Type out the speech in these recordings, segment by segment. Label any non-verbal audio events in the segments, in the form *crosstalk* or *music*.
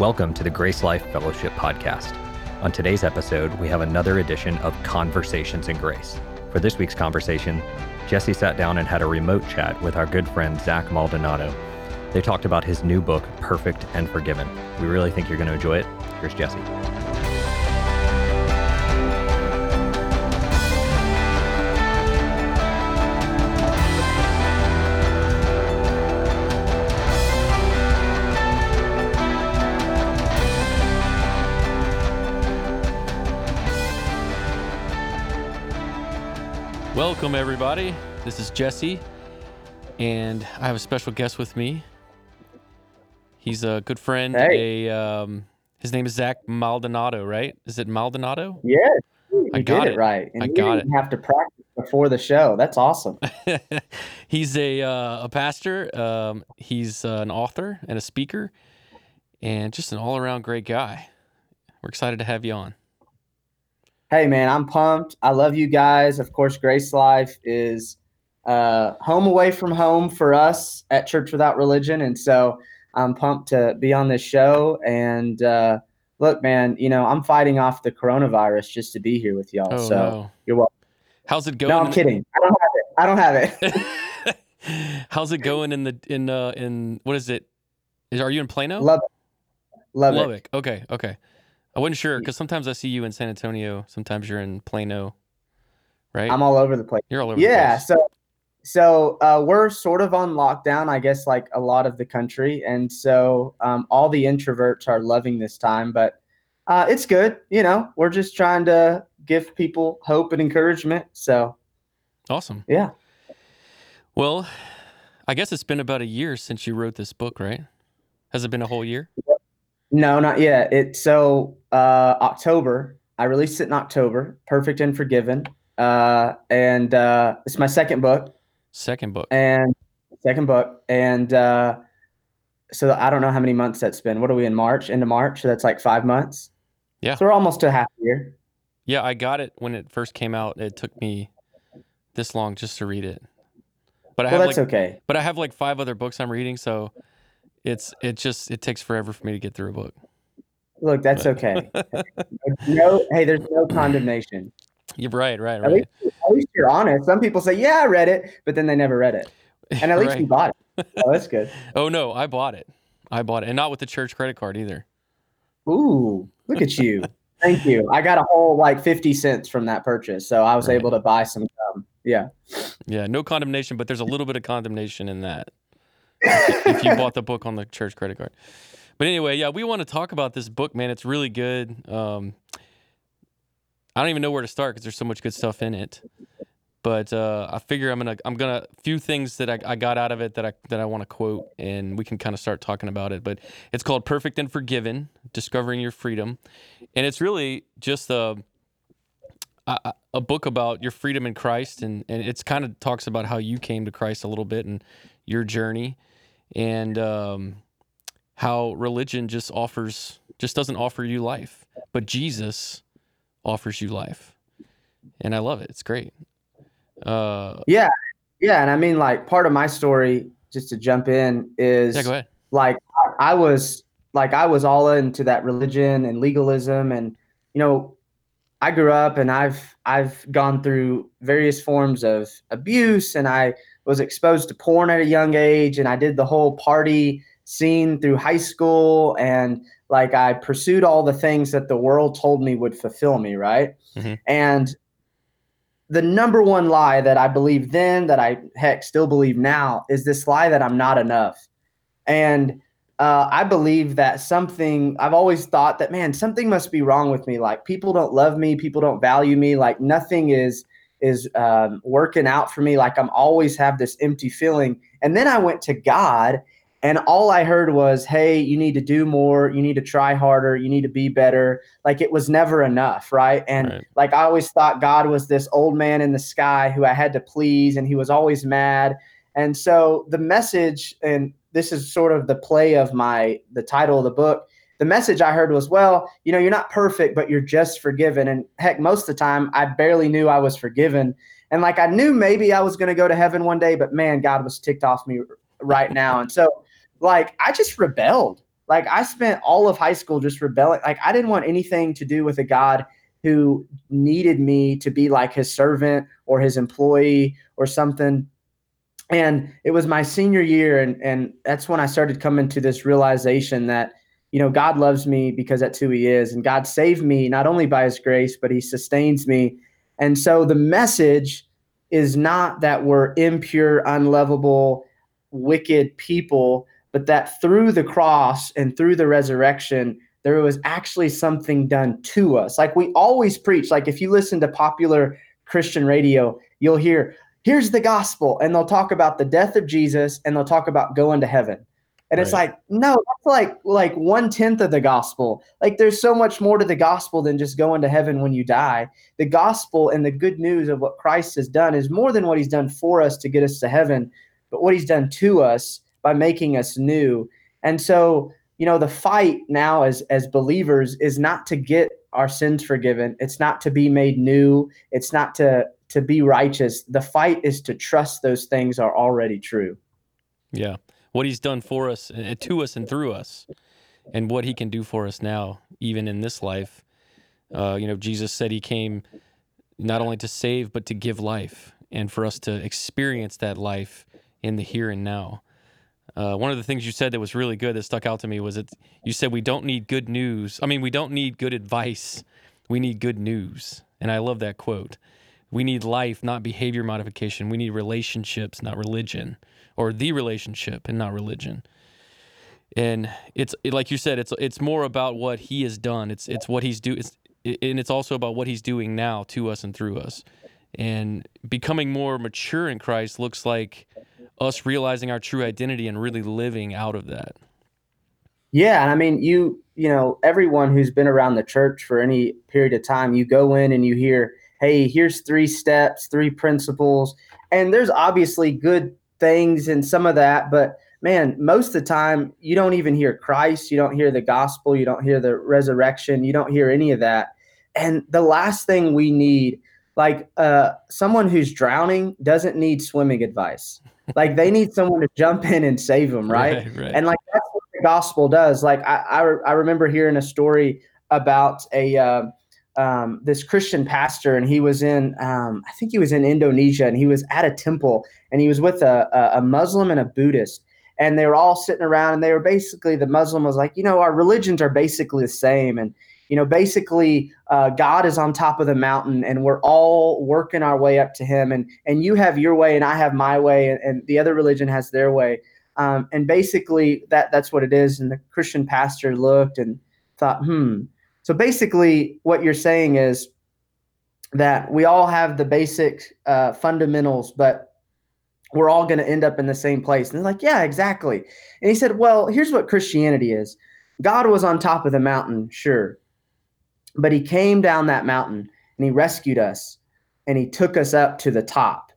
Welcome to the Grace Life Fellowship Podcast. On today's episode, we have another edition of Conversations in Grace. For this week's conversation, Jesse sat down and had a remote chat with our good friend Zach Maldonado. They talked about his new book, Perfect and Forgiven. We really think you're going to enjoy it. Here's Jesse. Welcome, everybody. This is Jesse, and I have a special guest with me. He's a good friend. Hey. A um, his name is Zach Maldonado, right? Is it Maldonado? Yeah, you I did got it, it. right. And I you got didn't have to practice before the show. That's awesome. *laughs* he's a uh, a pastor. Um, he's uh, an author and a speaker, and just an all around great guy. We're excited to have you on. Hey, man, I'm pumped. I love you guys. Of course, Grace Life is uh, home away from home for us at Church Without Religion, and so I'm pumped to be on this show. And uh, look, man, you know I'm fighting off the coronavirus just to be here with y'all. Oh so no, you're welcome. how's it going? No, I'm kidding. I don't have it. I don't have it. *laughs* *laughs* How's it going in the in uh in what is it? Is are you in Plano? love it. Love it. Lubbock. Okay, okay. I wasn't sure because sometimes I see you in San Antonio. Sometimes you're in Plano, right? I'm all over the place. you're all over. yeah The place. so so uh, we're sort of on lockdown i guess like a lot of the country and so um, all the introverts are loving this time but uh, it's good you know we're just trying to give people hope and encouragement so Awesome. yeah Well, I guess it's been about a year since you wrote this book, right? Has it been a whole year? No not yet it so uh, october i released it in october perfect and forgiven uh, and uh, it's my second book Second book. and second book and uh so i don't know how many months that's been what are we in march into march so that's like five months Yeah. so we're almost to half a year Yeah, I got it when it first came out. It took me this long just to read it. But I well have that's like, okay but I have like five other books I'm reading, so it's it just it takes forever for me to get through a book. look that's okay *laughs* no hey there's no condemnation You're right, right, at right. least, at least you're honest some people say yeah i read it but then they never read it and at *laughs* least Right. you bought it oh that's good *laughs* Oh no, I bought it. I bought it, and not with the church credit card either. ooh look at you thank you i got a whole like 50 cents from that purchase so i was Right. able to buy some gum yeah Yeah, no condemnation, but there's a little bit of condemnation in that if you bought *laughs* the book on the church credit card. But anyway, yeah, we want to talk about this book, man. It's really good. Um, I don't even know where to start because there's so much good stuff in it. But uh, I figure I'm gonna I'm gonna few things that I, I got out of it that I that I want to quote, and we can kind of start talking about it. But it's called "Perfect and Forgiven: Discovering Your Freedom," and it's really just a a, a book about your freedom in Christ, and and it's kind of talks about how you came to Christ a little bit and your journey, and um, how religion just offers just doesn't offer you life, but Jesus offers you life, and I love it. It's great. Uh, Yeah, yeah, and I mean, like, part of my story, just to jump in, is yeah, like I I was like I was all into that religion and legalism, and you know, I grew up and I've I've gone through various forms of abuse, and I was exposed to porn at a young age, and I did the whole party scene through high school, and like I pursued all the things that the world told me would fulfill me, right? Mhm. And the number one lie that I believed then, that I heck still believe now, is this lie that I'm not enough. And uh, I believe that something, I've always thought that, man, something must be wrong with me. Like people don't love me, people don't value me, like nothing is is um, working out for me. Like I'm always have this empty feeling. And then I went to God and all I heard was, hey, you need to do more. You need to try harder. You need to be better. Like it was never enough. Right. And Right. like I always thought God was this old man in the sky who I had to please and he was always mad. And so the message, and this is sort of the play of my, the title of the book. The message I heard was, well, you know, you're not perfect, but you're just forgiven. And heck, most of the time I barely knew I was forgiven. And like I knew maybe I was going to go to heaven one day, but man, God was ticked off me right now. And so like I just rebelled. Like I spent all of high school just rebelling. Like I didn't want anything to do with a God who needed me to be like his servant or his employee or something. And it was my senior year, and and that's when I started coming to this realization that you know God loves me because that's who He is, and God saved me not only by His grace, but He sustains me. And so the message is not that we're impure, unlovable, wicked people, but that through the cross and through the resurrection, there was actually something done to us. Like we always preach, like if you listen to popular Christian radio, you'll hear, here's the gospel. And they'll talk about the death of Jesus and they'll talk about going to heaven. And right. it's like, no, that's like like one tenth of the gospel. Like there's so much more to the gospel than just going to heaven when you die. The gospel and the good news of what Christ has done is more than what he's done for us to get us to heaven, but what he's done to us by making us new. And so, you know, the fight now as as believers is not to get our sins forgiven. It's not to be made new. It's not to to be righteous. The fight is to trust those things are already true. Yeah. What he's done for us, uh, to us, and through us, and what he can do for us now, even in this life. Uh, you know, Jesus said he came not only to save, but to give life, and for us to experience that life in the here and now. Uh, one of the things you said that was really good that stuck out to me was that you said we don't need good news. I mean, we don't need good advice. We need good news. And I love that quote. We need life, not behavior modification. We need relationships, not religion, or the relationship and not religion. And it's like you said, it's it's more about what he has done. It's it's what he's doing, and it's also about what he's doing now to us and through us. And becoming more mature in Christ looks like us realizing our true identity and really living out of that. Yeah, and I mean, you you know, everyone who's been around the church for any period of time, you go in and you hear, "Hey, here's three steps, three principles." And there's obviously good things and some of that, but man, most of the time you don't even hear Christ, you don't hear the gospel, you don't hear the resurrection, you don't hear any of that. And the last thing we need like uh, someone who's drowning doesn't need swimming advice *laughs* like they need someone to jump in and save them, right? right, right. And like that's what the gospel does. Like I, I, I remember hearing a story about a uh, um, this Christian pastor, and he was in um, I think he was in Indonesia, and he was at a temple, and he was with a, a Muslim and a Buddhist, and they were all sitting around, and they were basically the Muslim was like, you know, our religions are basically the same, and you know, basically, uh, God is on top of the mountain, and we're all working our way up to Him. And and you have your way, and I have my way, and, and the other religion has their way. Um, and basically, that that's what it is. And the Christian pastor looked and thought, hmm. So basically, what you're saying is that we all have the basic uh, fundamentals, but we're all going to end up in the same place. And they're like, yeah, exactly. And he said, well, here's what Christianity is. God was on top of the mountain, sure. But he came down that mountain and he rescued us and he took us up to the top.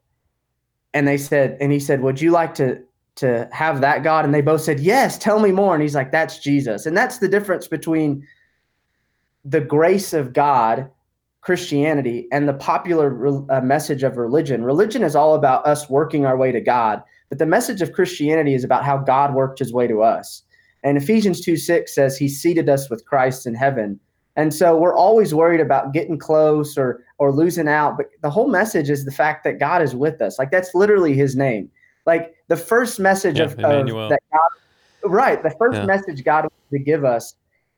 And they said, and he said, Would you like to to have that God? And they both said, Yes, tell me more. And he's like, That's Jesus. And that's the difference between the grace of God, Christianity, and the popular uh, message of religion. Religion is all about us working our way to God, but the message of Christianity is about how God worked his way to us. And Ephesians 2 6 says, He seated us with Christ in heaven and so we're always worried about getting close or or losing out. But the whole message is the fact that God is with us. Like that's literally his name. Like the first message yeah, of, of, that God, right? The first yeah. message God wanted to give us.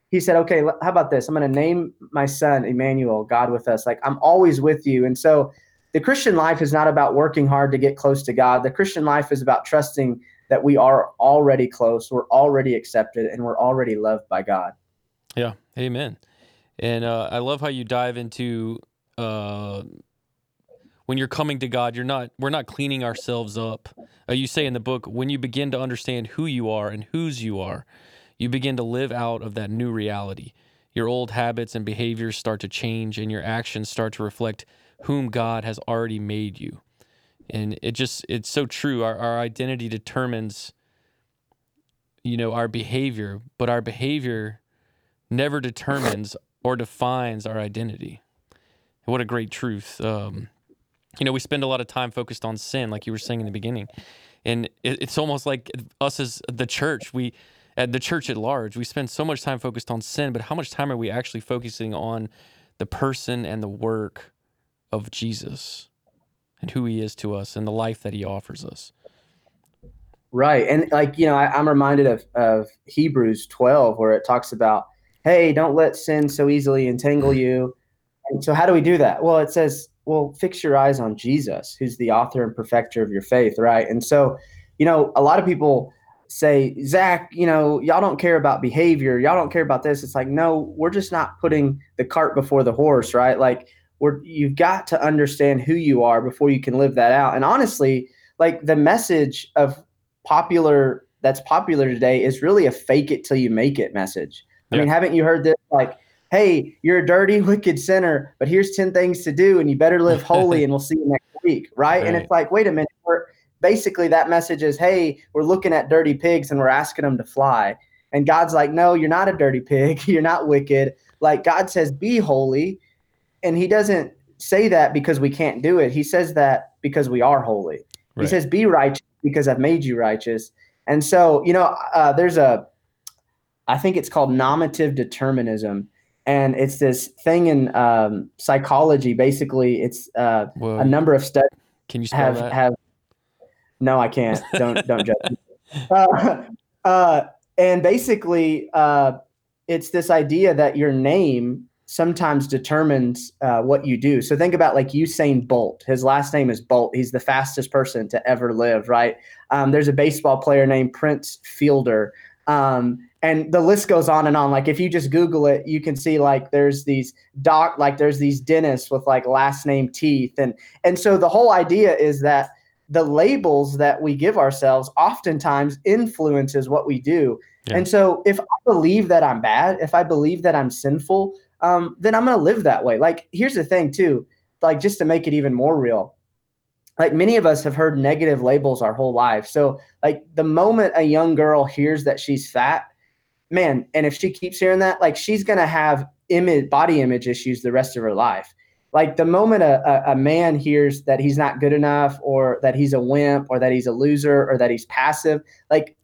He said, "Okay, how about this? I'm going to name my son Emmanuel, God with us. Like I'm always with you." And so, the Christian life is not about working hard to get close to God. The Christian life is about trusting that we are already close, we're already accepted, and we're already loved by God. Yeah, Amen. And uh, I love how you dive into uh, when you're coming to God. You're not. We're not cleaning ourselves up. Uh, you say in the book, when you begin to understand who you are and whose you are, you begin to live out of that new reality. Your old habits and behaviors start to change, and your actions start to reflect whom God has already made you. And it just it's so true. Our our identity determines you know our behavior, but our behavior never determines or defines our identity. What a great truth. Um, you know, we spend a lot of time focused on sin, like you were saying in the beginning, and it, it's almost like us as the church. We at the church at large, we spend so much time focused on sin, but how much time are we actually focusing on the person and the work of Jesus and who he is to us and the life that he offers us? Right. And like, you know, I, am reminded of, of Hebrews 12, where it talks about, hey, don't let sin so easily entangle mm. you. And so, how do we do that? Well, it says, well, fix your eyes on Jesus, who's the author and perfecter of your faith, right? And so, you know, a lot of people say, Zach, you know, y'all don't care about behavior. Y'all don't care about this. It's like, no, we're just not putting the cart before the horse, right? Like, we're, you've got to understand who you are before you can live that out. And honestly, like the message of popular that's popular today is really a fake it till you make it message. I mean, haven't you heard this like, hey, you're a dirty, *laughs* wicked sinner, but here's 10 things to do and you better live holy *laughs* and we'll see you next week, right? right. And it's like, wait a minute, basically that message is, hey, we're looking at dirty pigs and we're asking them to fly. And God's like, no, you're not a dirty pig. *laughs* You're not wicked. Like God says, be holy. And he doesn't say that because we can't do it. He says that because we are holy. Right. He says, be righteous because I've made you righteous. And so, you know, uh, there's a, I think it's called nominative determinism. And it's this thing in um, psychology. Basically, it's uh, a number of studies. Can you spell have, that? Have, no, I can't. Don't don't judge. Me. *laughs* Uh, uh, and basically, uh, it's this idea that your name sometimes determines uh, what you do. So think about like Usain Bolt. His last name is Bolt. He's the fastest person to ever live, right? Um, there's a baseball player named Prince Fielder. Um, and the list goes on and on. Like if you just Google it, you can see like there's these doc, like there's these dentists with like last name teeth, and and so the whole idea is that the labels that we give ourselves oftentimes influences what we do. Yeah. And so if I believe that I'm bad, if I believe that I'm sinful, um, then I'm going to live that way. Like, here's the thing, too, like, just to make it even more real. Like, many of us have heard negative labels our whole life. So, like, the moment a young girl hears that she's fat, man, and if she keeps hearing that, like, she's going to have image, body image issues the rest of her life. Like, the moment a, a, a man hears that he's not good enough, or that he's a wimp, or that he's a loser, or that he's passive, like,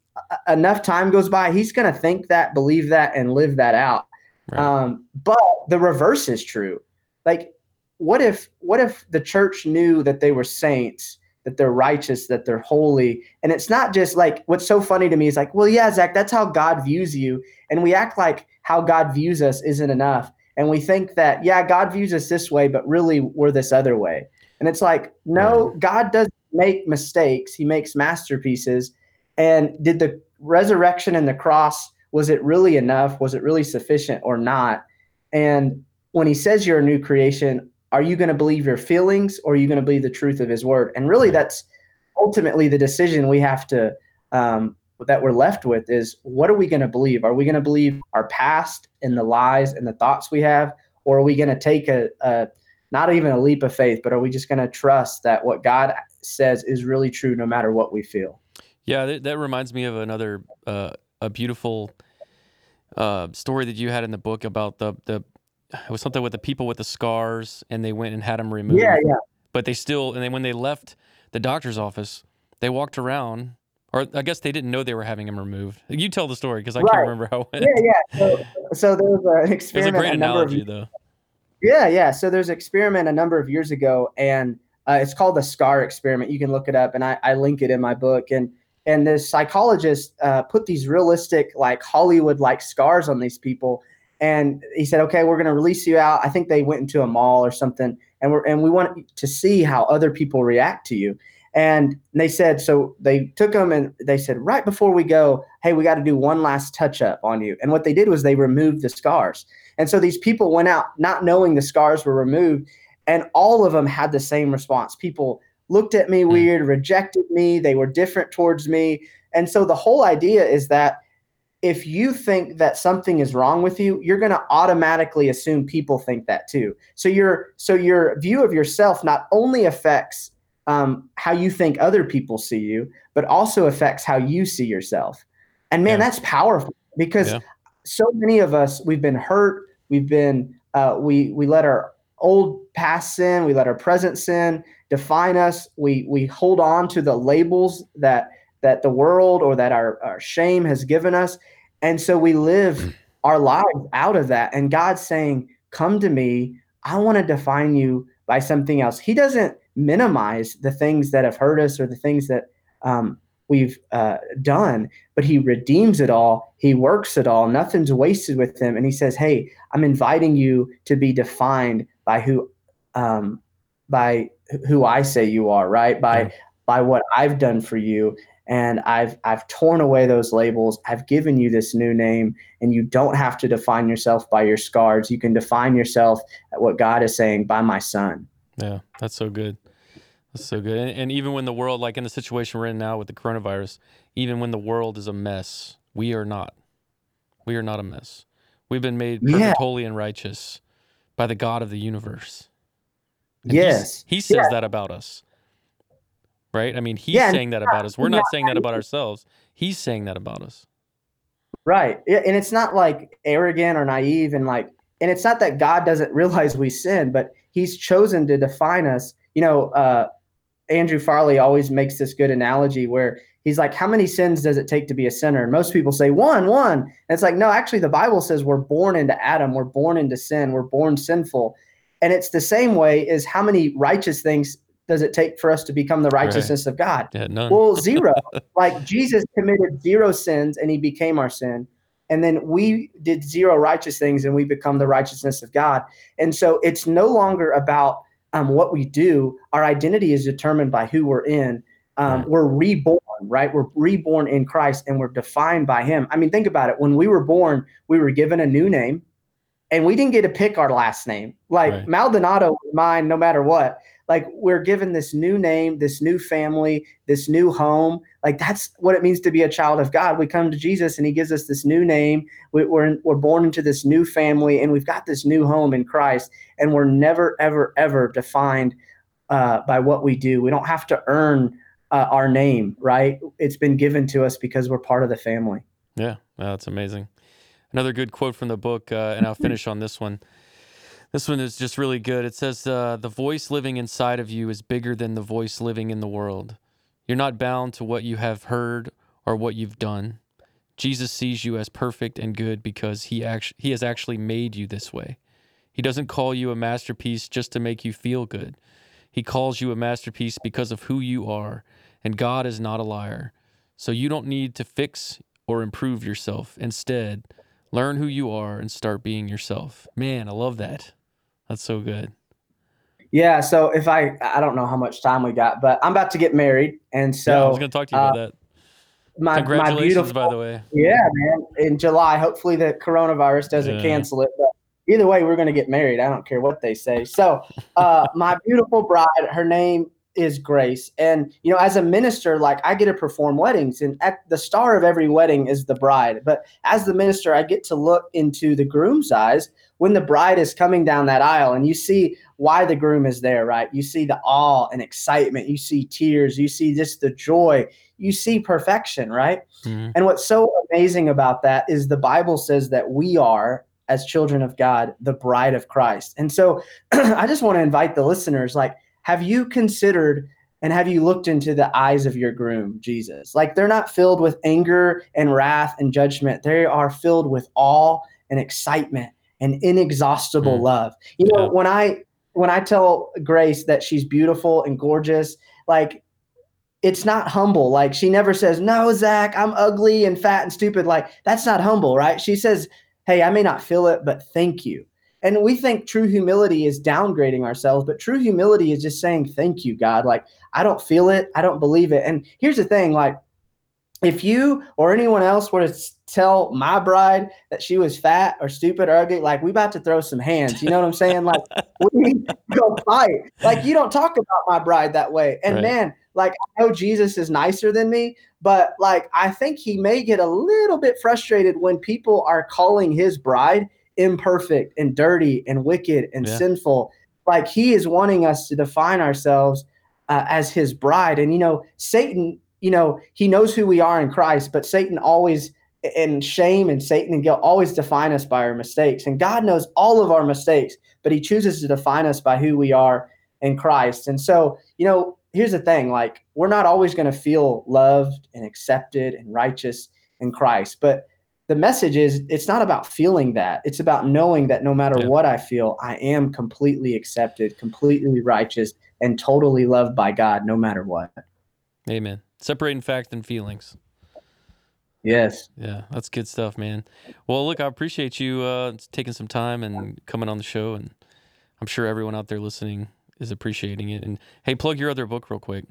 enough time goes by, he's going to think that, believe that, and live that out. Right. Um, but the reverse is true. Like, what if what if the church knew that they were saints, that they're righteous, that they're holy, and it's not just like what's so funny to me is like, well, yeah, Zach, that's how God views you, and we act like how God views us isn't enough, and we think that yeah, God views us this way, but really we're this other way, and it's like, no, right. God doesn't make mistakes; He makes masterpieces. And did the resurrection and the cross was it really enough? Was it really sufficient or not? And when he says you're a new creation, are you going to believe your feelings or are you going to believe the truth of his word? And really, that's ultimately the decision we have to, um, that we're left with is what are we going to believe? Are we going to believe our past and the lies and the thoughts we have? Or are we going to take a, a, not even a leap of faith, but are we just going to trust that what God says is really true no matter what we feel? Yeah, that, that reminds me of another, uh, a beautiful uh, story that you had in the book about the the it was something with the people with the scars and they went and had them removed. Yeah, yeah. But they still and then when they left the doctor's office, they walked around or I guess they didn't know they were having them removed. You tell the story because I right. can't remember how. It went. Yeah, yeah. So, so there was an experiment. It's a great a analogy, of, though. Yeah, yeah. So there's an experiment a number of years ago, and uh, it's called the SCAR experiment. You can look it up, and I, I link it in my book. And and this psychologist uh, put these realistic like hollywood like scars on these people and he said okay we're going to release you out i think they went into a mall or something and we're and we want to see how other people react to you and they said so they took them and they said right before we go hey we got to do one last touch up on you and what they did was they removed the scars and so these people went out not knowing the scars were removed and all of them had the same response people looked at me hmm. weird, rejected me, they were different towards me. And so the whole idea is that if you think that something is wrong with you, you're going to automatically assume people think that too. So your so your view of yourself not only affects um, how you think other people see you, but also affects how you see yourself. And man, yeah. that's powerful because yeah. so many of us we've been hurt, we've been uh, we we let our old past sin, we let our present sin define us. We we hold on to the labels that that the world or that our, our shame has given us. And so we live our lives out of that. And God's saying, Come to me. I want to define you by something else. He doesn't minimize the things that have hurt us or the things that um, we've uh, done, but he redeems it all. He works it all. Nothing's wasted with him. And he says, Hey, I'm inviting you to be defined by who, um, by who I say you are, right? By, yeah. by what I've done for you. And I've, I've torn away those labels. I've given you this new name and you don't have to define yourself by your scars. You can define yourself at what God is saying by my son. Yeah, that's so good. That's so good. And, and, even when the world, like in the situation we're in now with the coronavirus, even when the world is a mess, we are not. We are not a mess. We've been made perfect, yeah. holy, and righteous by the God of the universe. And yes. He says yeah. that about us. Right? I mean, he's yeah, saying that about us. We're not saying that about ourselves. He's saying that about us. Right. And it's not like arrogant or naive and like, and it's not that God doesn't *laughs* realize we sin, but he's chosen to define us. You know, uh, Andrew Farley always makes this good analogy where he's like, How many sins does it take to be a sinner? And most people say, One, one. And it's like, No, actually, the Bible says we're born into Adam, we're born into sin, we're born sinful. And it's the same way as how many righteous things does it take for us to become the righteousness right. of God? Yeah. Well, zero. *laughs* like Jesus committed zero sins and he became our sin. And then we did zero righteous things and we become the righteousness of God. And so it's no longer about um, what we do, our identity is determined by who we're in. Um, right. We're reborn, right? We're reborn in Christ and we're defined by Him. I mean, think about it. When we were born, we were given a new name and we didn't get to pick our last name. Like right. Maldonado was mine no matter what like we're given this new name, this new family, this new home. Like that's what it means to be a child of God. We come to Jesus and he gives us this new name. We, are we're born into this new family and we've got this new home in Christ. And we're never, ever, ever defined uh, by what we do. We don't have to earn uh, our name, right? It's been given to us because we're part of the family. Yeah, that's amazing. Another good quote from the book, uh, and I'll *laughs* finish on this one. This one is just really good. It says, uh, The voice living inside of you is bigger than the voice living in the world. You're not bound to what you have heard or what you've done. Jesus sees you as perfect and good because he, actually, he has actually made you this way. He doesn't call you a masterpiece just to make you feel good. He calls you a masterpiece because of who you are, and God is not a liar. So you don't need to fix or improve yourself. Instead, learn who you are and start being yourself. Man, I love that. That's so good. Yeah. So if I, I don't know how much time we got, but I'm about to get married, and so yeah, I was going to talk to you uh, about that. My, Congratulations, my beautiful, by the way. Yeah, man. In July, hopefully the coronavirus doesn't yeah. cancel it. But either way, we're going to get married. I don't care what they say. So, uh, *laughs* my beautiful bride, her name is Grace. And, you know, as a minister, like I get to perform weddings, and at the star of every wedding is the bride. But as the minister, I get to look into the groom's eyes when the bride is coming down that aisle and you see why the groom is there, right? You see the awe and excitement, you see tears, you see just the joy, you see perfection, right? Mm-hmm. And what's so amazing about that is the Bible says that we are as children of God, the bride of Christ. And so *clears throat* I just want to invite the listeners like have you considered and have you looked into the eyes of your groom, Jesus? Like they're not filled with anger and wrath and judgment. They are filled with awe and excitement and inexhaustible mm. love. You know, when I when I tell Grace that she's beautiful and gorgeous, like it's not humble. Like she never says, "No, Zach, I'm ugly and fat and stupid." Like that's not humble, right? She says, "Hey, I may not feel it, but thank you." And we think true humility is downgrading ourselves, but true humility is just saying, Thank you, God. Like, I don't feel it. I don't believe it. And here's the thing like, if you or anyone else were to tell my bride that she was fat or stupid or ugly, like we about to throw some hands. You know what I'm saying? Like *laughs* we go fight. Like you don't talk about my bride that way. And right. man, like I know Jesus is nicer than me, but like I think he may get a little bit frustrated when people are calling his bride imperfect and dirty and wicked and yeah. sinful. Like he is wanting us to define ourselves uh, as his bride. And, you know, Satan, you know, he knows who we are in Christ, but Satan always, and shame and Satan and guilt always define us by our mistakes. And God knows all of our mistakes, but he chooses to define us by who we are in Christ. And so, you know, here's the thing like, we're not always going to feel loved and accepted and righteous in Christ, but the message is it's not about feeling that. It's about knowing that no matter Yeah. what I feel, I am completely accepted, completely righteous, and totally loved by God no matter what. Amen. Separating fact and feelings. Yes. Yeah, that's good stuff, man. Well, look, I appreciate you uh, taking some time and coming on the show, and I'm sure everyone out there listening is appreciating it. And hey, plug your other book real quick.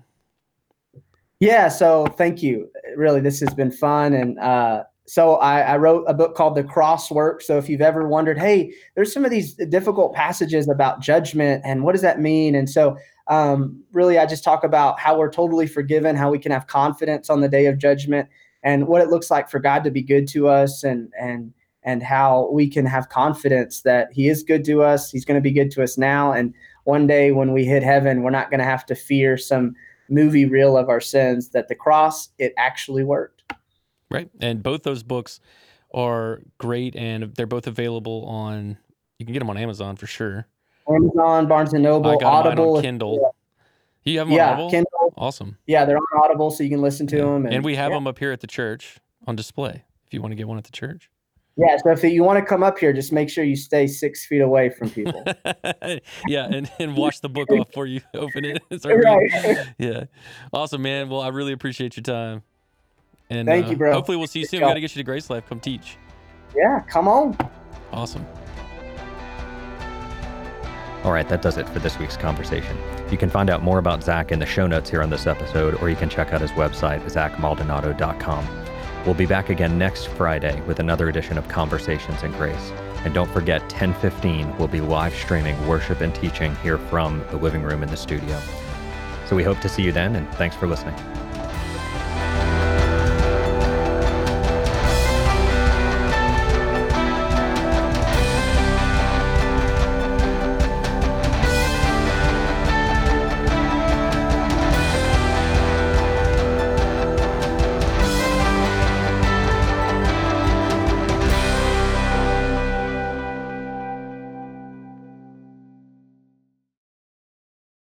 Yeah, so thank you. Really, this has been fun. And uh, so I, I wrote a book called The Cross Worked. So if you've ever wondered, hey, there's some of these difficult passages about judgment and what does that mean? And so um, really, I just talk about how we're totally forgiven, how we can have confidence on the day of judgment, and what it looks like for God to be good to us, and and and how we can have confidence that He is good to us. He's going to be good to us now, and one day when we hit heaven, we're not going to have to fear some movie reel of our sins. That the cross it actually worked. Right. And both those books are great, and they're both available on. You can get them on Amazon for sure. Amazon, Barnes and Noble, I got Audible. mine on Kindle. You have them on Yeah, Audible? Kindle. Awesome. Yeah, they're on Audible, so you can listen to Yeah. them. And, we have yeah. them up here at the church on display if you want to get one at the church. Yeah, so if you want to come up here, just make sure you stay six feet away from people. *laughs* yeah, and, and wash the book off *laughs* before you *laughs* open it. Right. Yeah. Awesome, man. Well, I really appreciate your time. And Thank uh, you, bro. Hopefully we'll see you soon. We job. got to get you to Grace Life. Come teach. yeah, come on. Awesome. All right, that does it for this week's conversation. You can find out more about Zach in the show notes here on this episode, or you can check out his website, zachmaldonado.com. We'll be back again next Friday with another edition of Conversations in Grace. And don't forget, 1015 will be live streaming worship and teaching here from the living room in the studio. So we hope to see you then, and thanks for listening.